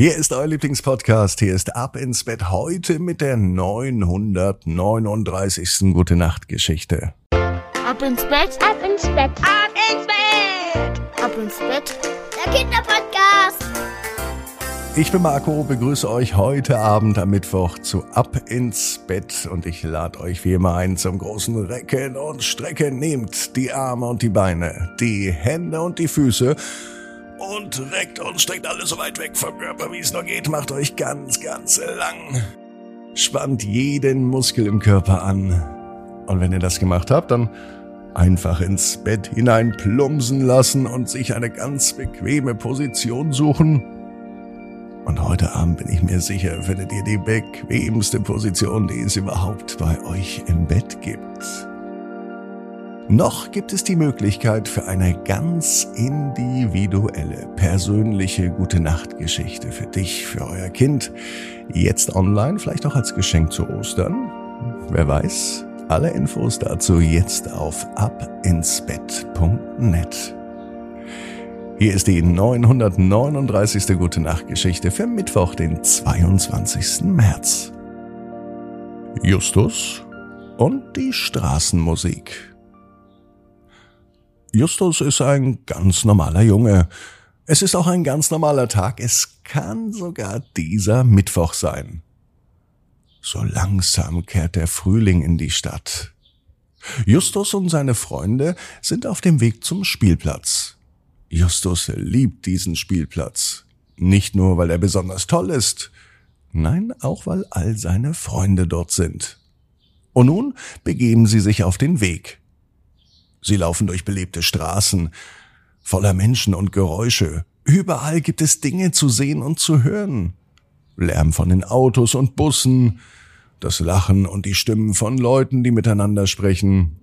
Hier ist euer Lieblingspodcast. Hier ist Ab ins Bett heute mit der 939. Gute Nacht Geschichte. Ab ins Bett, Ab ins Bett, ab ins Bett, ab ins Bett. der Kinderpodcast. Ich bin Marco, begrüße euch heute Abend am Mittwoch zu Ab ins Bett und ich lade euch wie immer ein zum großen Recken und Strecken. Nehmt die Arme und die Beine, die Hände und die Füße und reckt und streckt alles so weit weg vom Körper, wie es nur geht. Macht euch ganz, ganz lang. Spannt jeden Muskel im Körper an. Und wenn ihr das gemacht habt, dann einfach ins Bett hinein plumpsen lassen und sich eine ganz bequeme Position suchen. Und heute Abend bin ich mir sicher, findet ihr die bequemste Position, die es überhaupt bei euch im Bett gibt. Noch gibt es die Möglichkeit für eine ganz individuelle, persönliche Gute Nacht Geschichte für dich, für euer Kind. Jetzt online, vielleicht auch als Geschenk zu Ostern. Wer weiß. Alle Infos dazu jetzt auf abinsbett.net. Hier ist die 939. Gute Nacht Geschichte für Mittwoch, den 22. März. Justus und die Straßenmusik. Justus ist ein ganz normaler Junge. Es ist auch ein ganz normaler Tag. Es kann sogar dieser Mittwoch sein. So langsam kehrt der Frühling in die Stadt. Justus und seine Freunde sind auf dem Weg zum Spielplatz. Justus liebt diesen Spielplatz. Nicht nur, weil er besonders toll ist, nein, auch weil all seine Freunde dort sind. Und nun begeben sie sich auf den Weg. Sie laufen durch belebte Straßen, voller Menschen und Geräusche. Überall gibt es Dinge zu sehen und zu hören. Lärm von den Autos und Bussen, das Lachen und die Stimmen von Leuten, die miteinander sprechen.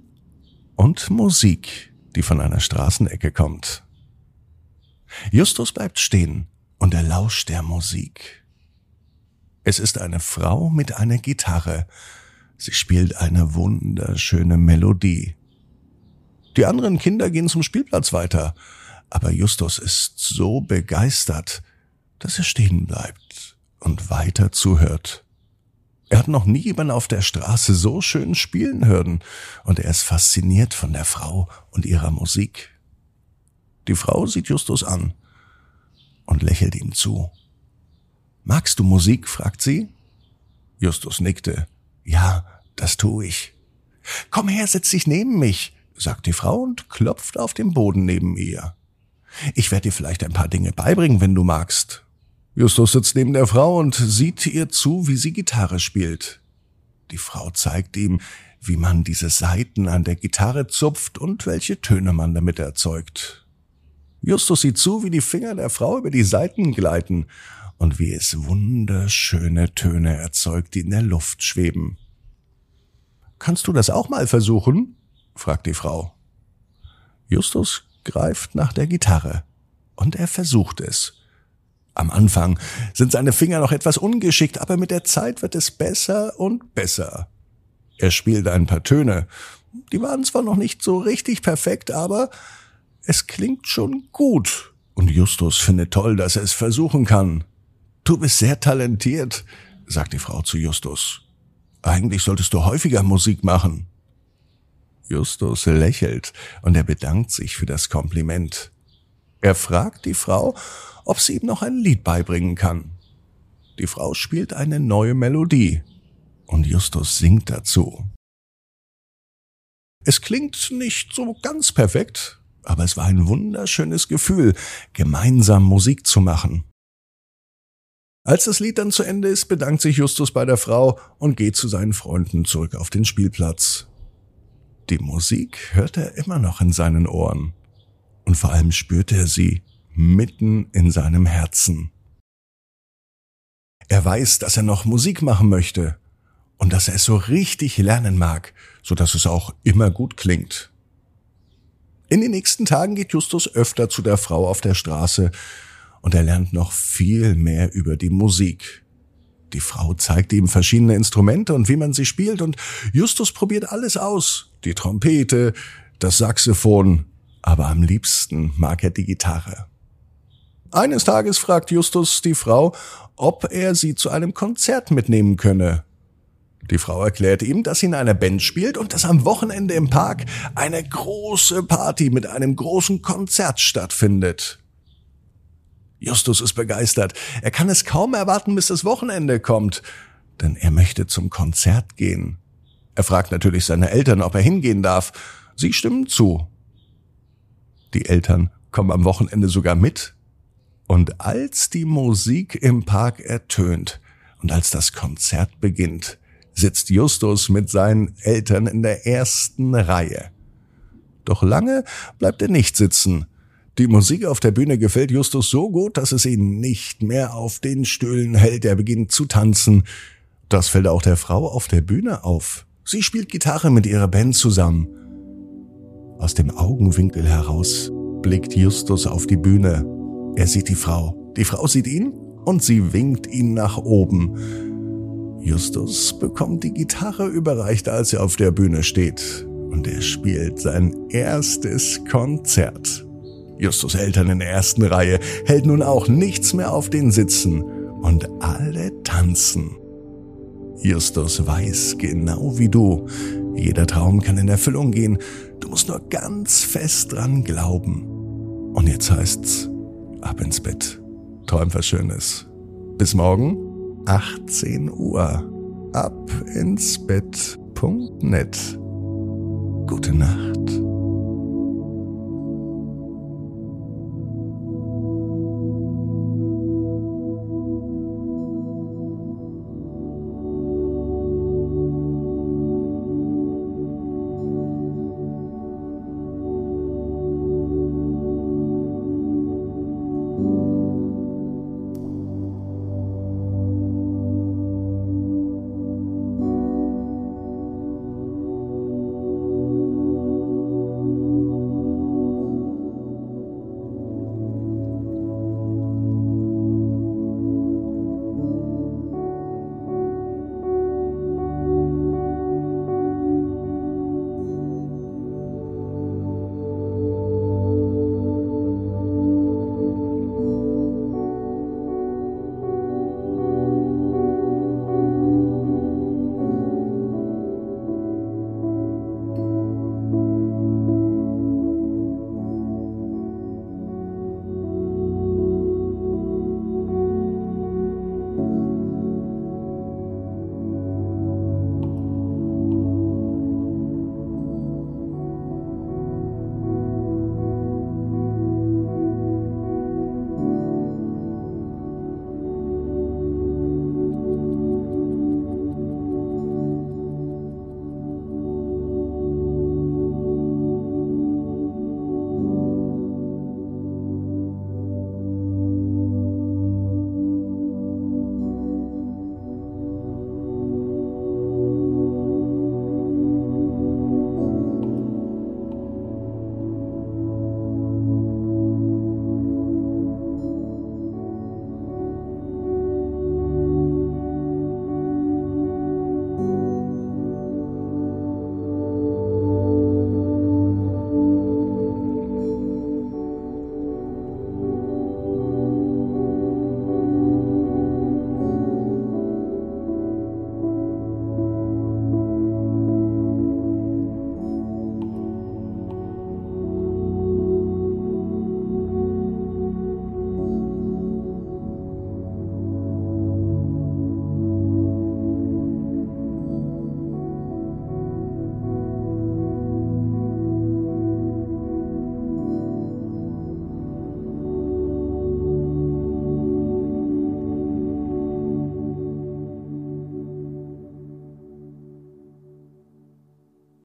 Und Musik, die von einer Straßenecke kommt. Justus bleibt stehen und er lauscht der Musik. Es ist eine Frau mit einer Gitarre. Sie spielt eine wunderschöne Melodie. Die anderen Kinder gehen zum Spielplatz weiter, aber Justus ist so begeistert, dass er stehen bleibt und weiter zuhört. Er hat noch nie jemanden auf der Straße so schön spielen hören, und er ist fasziniert von der Frau und ihrer Musik. Die Frau sieht Justus an und lächelt ihm zu. Magst du Musik? fragt sie. Justus nickte. Ja, das tu ich. Komm her, setz dich neben mich, sagt die Frau und klopft auf den Boden neben ihr. Ich werde dir vielleicht ein paar Dinge beibringen, wenn du magst. Justus sitzt neben der Frau und sieht ihr zu, wie sie Gitarre spielt. Die Frau zeigt ihm, wie man diese Saiten an der Gitarre zupft und welche Töne man damit erzeugt. Justus sieht zu, wie die Finger der Frau über die Saiten gleiten und wie es wunderschöne Töne erzeugt, die in der Luft schweben. Kannst du das auch mal versuchen? Fragt die Frau. Justus greift nach der Gitarre und er versucht es. Am Anfang sind seine Finger noch etwas ungeschickt, aber mit der Zeit wird es besser und besser. Er spielt ein paar Töne. Die waren zwar noch nicht so richtig perfekt, aber es klingt schon gut. Und Justus findet toll, dass er es versuchen kann. Du bist sehr talentiert, sagt die Frau zu Justus. Eigentlich solltest du häufiger Musik machen. Justus lächelt und er bedankt sich für das Kompliment. Er fragt die Frau, ob sie ihm noch ein Lied beibringen kann. Die Frau spielt eine neue Melodie und Justus singt dazu. Es klingt nicht so ganz perfekt, aber es war ein wunderschönes Gefühl, gemeinsam Musik zu machen. Als das Lied dann zu Ende ist, bedankt sich Justus bei der Frau und geht zu seinen Freunden zurück auf den Spielplatz. Die Musik hört er immer noch in seinen Ohren. Und vor allem spürt er sie mitten in seinem Herzen. Er weiß, dass er noch Musik machen möchte und dass er es so richtig lernen mag, so dass es auch immer gut klingt. In den nächsten Tagen geht Justus öfter zu der Frau auf der Straße und er lernt noch viel mehr über die Musik. Die Frau zeigt ihm verschiedene Instrumente und wie man sie spielt und Justus probiert alles aus. Die Trompete, das Saxophon, aber am liebsten mag er die Gitarre. Eines Tages fragt Justus die Frau, ob er sie zu einem Konzert mitnehmen könne. Die Frau erklärt ihm, dass sie in einer Band spielt und dass am Wochenende im Park eine große Party mit einem großen Konzert stattfindet. Justus ist begeistert. Er kann es kaum erwarten, bis das Wochenende kommt, denn er möchte zum Konzert gehen. Er fragt natürlich seine Eltern, ob er hingehen darf. Sie stimmen zu. Die Eltern kommen am Wochenende sogar mit. Und als die Musik im Park ertönt und als das Konzert beginnt, sitzt Justus mit seinen Eltern in der ersten Reihe. Doch lange bleibt er nicht sitzen. Die Musik auf der Bühne gefällt Justus so gut, dass es ihn nicht mehr auf den Stühlen hält. Er beginnt zu tanzen. Das fällt auch der Frau auf der Bühne auf. Sie spielt Gitarre mit ihrer Band zusammen. Aus dem Augenwinkel heraus blickt Justus auf die Bühne. Er sieht die Frau. Die Frau sieht ihn und sie winkt ihn nach oben. Justus bekommt die Gitarre überreicht, als er auf der Bühne steht. Und er spielt sein erstes Konzert. Justus Eltern in der ersten Reihe hält nun auch nichts mehr auf den Sitzen und alle tanzen. Justus weiß genau wie du, jeder Traum kann in Erfüllung gehen, du musst nur ganz fest dran glauben. Und jetzt heißt's, ab ins Bett, träum was Schönes. Bis morgen, 18 Uhr, ab ins Bett.net. Gute Nacht.